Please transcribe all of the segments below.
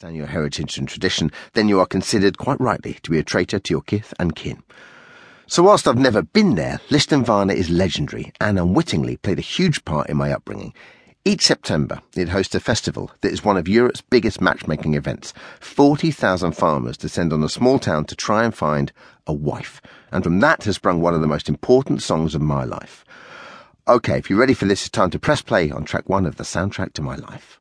understand your heritage and tradition, then you are considered quite rightly to be a traitor to your kith and kin. So whilst I've never been there, Lisdoonvarna is legendary and unwittingly played a huge part in my upbringing. Each September, it hosts a festival that is one of Europe's biggest matchmaking events. 40,000 farmers descend on a small town to try and find a wife. And from that has sprung one of the most important songs of my life. Okay, if you're ready for this, it's time to press play on track one of the soundtrack to my life.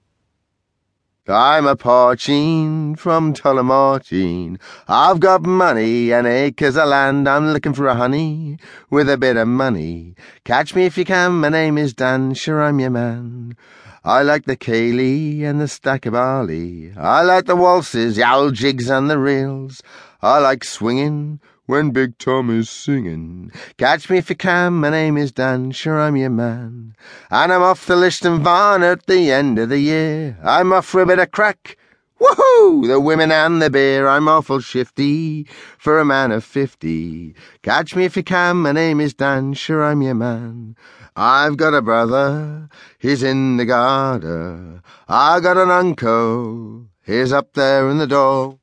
I'm a parchin from Tullamartin. I've got money and acres of land. I'm looking for a honey with a bit of money. Catch me if you can. My name is Dan. Sure, I'm your man. I like the ceilidh and the stack of barley. I like the waltzes, the old jigs and the reels. I like swinging when Big Tom is singing. Catch me if you can, my name is Dan, sure I'm your man. And I'm off the Lisdoonvarna at the end of the year. I'm off for a bit of crack. Woohoo! The women and the beer, I'm awful shifty for a man of fifty. Catch me if you can, my name is Dan, sure I'm your man. I've got a brother, he's in the Garda. I got an uncle, he's up there in the Dáil.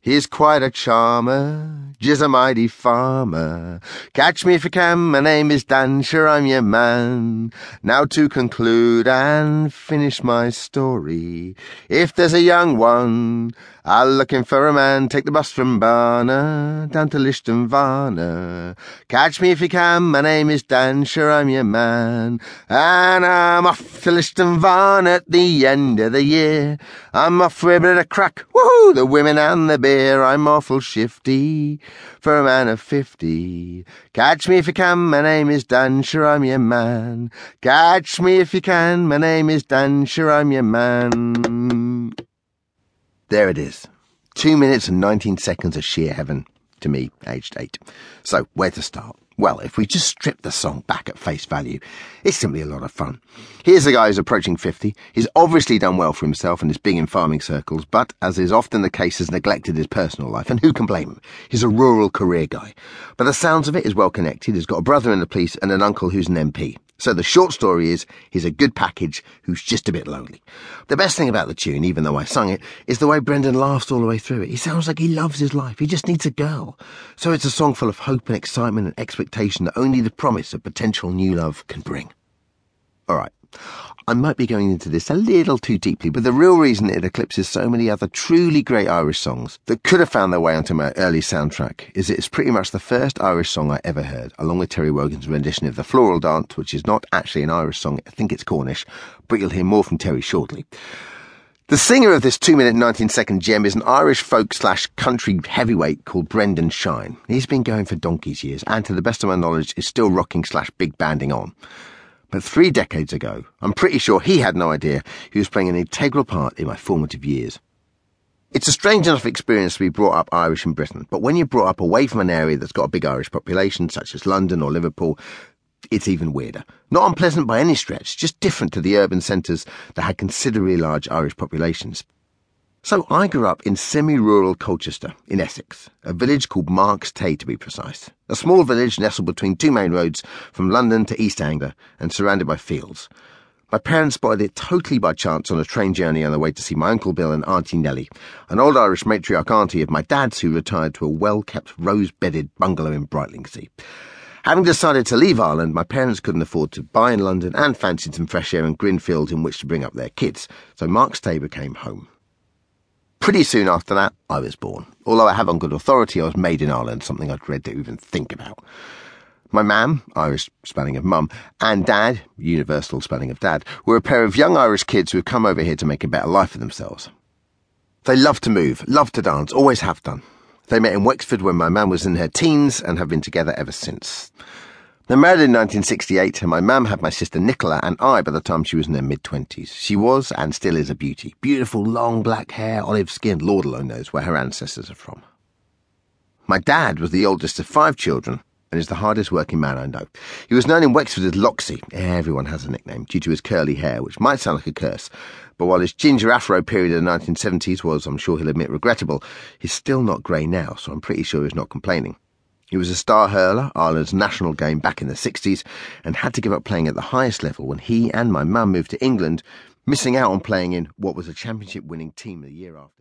He's quite a charmer, just a mighty farmer. Catch me if you can, my name is Dan, sure I'm your man. Now to conclude and finish my story. If there's a young one, I'm looking for a man, take the bus from Barna down to Lisdoonvarna. Catch me if you can, my name is Dan, sure I'm your man. And I'm off to Lisdoonvarna at the end of the year. I'm off for a bit of crack, woohoo, the women the beer. I'm awful shifty for a man of fifty. Catch me if you can, my name is Dan, sure I'm your man. Catch me if you can, my name is Dan, sure I'm your man. There it is. Two minutes and 19 seconds of sheer heaven to me, aged eight. So, where to start? Well, if we just strip the song back at face value, it's simply a lot of fun. Here's a guy who's approaching 50. He's obviously done well for himself and is big in farming circles, but as is often the case, has neglected his personal life, and who can blame him? He's a rural career guy. But the sounds of it is well connected. He's got a brother in the police and an uncle who's an MP. So the short story is, he's a good package who's just a bit lonely. The best thing about the tune, even though I sung it, is the way Brendan laughs all the way through it. He sounds like he loves his life. He just needs a girl. So it's a song full of hope and excitement and expectation that only the promise of potential new love can bring. All right. I might be going into this a little too deeply, but the real reason it eclipses so many other truly great Irish songs that could have found their way onto my early soundtrack is it's pretty much the first Irish song I ever heard, along with Terry Wogan's rendition of The Floral Dance, which is not actually an Irish song, I think it's Cornish, but you'll hear more from Terry shortly. The singer of this 2 minute 19 second gem is an Irish folk slash country heavyweight called Brendan Shine. He's been going for donkey's years and to the best of my knowledge is still rocking slash big banding on. But three decades ago, I'm pretty sure he had no idea he was playing an integral part in my formative years. It's a strange enough experience to be brought up Irish in Britain, but when you're brought up away from an area that's got a big Irish population, such as London or Liverpool, it's even weirder. Not unpleasant by any stretch, just different to the urban centres that had considerably large Irish populations. So I grew up in semi-rural Colchester, in Essex, a village called Marks Tey to be precise. A small village nestled between two main roads from London to East Anglia and surrounded by fields. My parents spotted it totally by chance on a train journey on the way to see my Uncle Bill and Auntie Nellie, an old Irish matriarch auntie of my dad's who retired to a well-kept rose-bedded bungalow in Brightlingsea. Having decided to leave Ireland, my parents couldn't afford to buy in London and fancied some fresh air and green fields in which to bring up their kids, so Marks Tey became home. Pretty soon after that, I was born. Although I have on good authority I was made in Ireland, something I dread to even think about. My mam, Irish spelling of mum, and dad, universal spelling of dad, were a pair of young Irish kids who had come over here to make a better life for themselves. They love to move, love to dance, always have done. They met in Wexford when my mam was in her teens and have been together ever since. They married in 1968, and my mum had my sister Nicola and I by the time she was in her mid 20s. She was, and still is, a beauty. Beautiful, long black hair, olive skin. Lord alone knows where her ancestors are from. My dad was the oldest of five children and is the hardest working man I know. He was known in Wexford as Loxy. Everyone has a nickname due to his curly hair, which might sound like a curse. But while his ginger afro period in the 1970s was, I'm sure he'll admit, regrettable, he's still not grey now, so I'm pretty sure he's not complaining. He was a star hurler, Ireland's national game back in the 60s, and had to give up playing at the highest level when he and my mum moved to England, missing out on playing in what was a championship winning team the year after.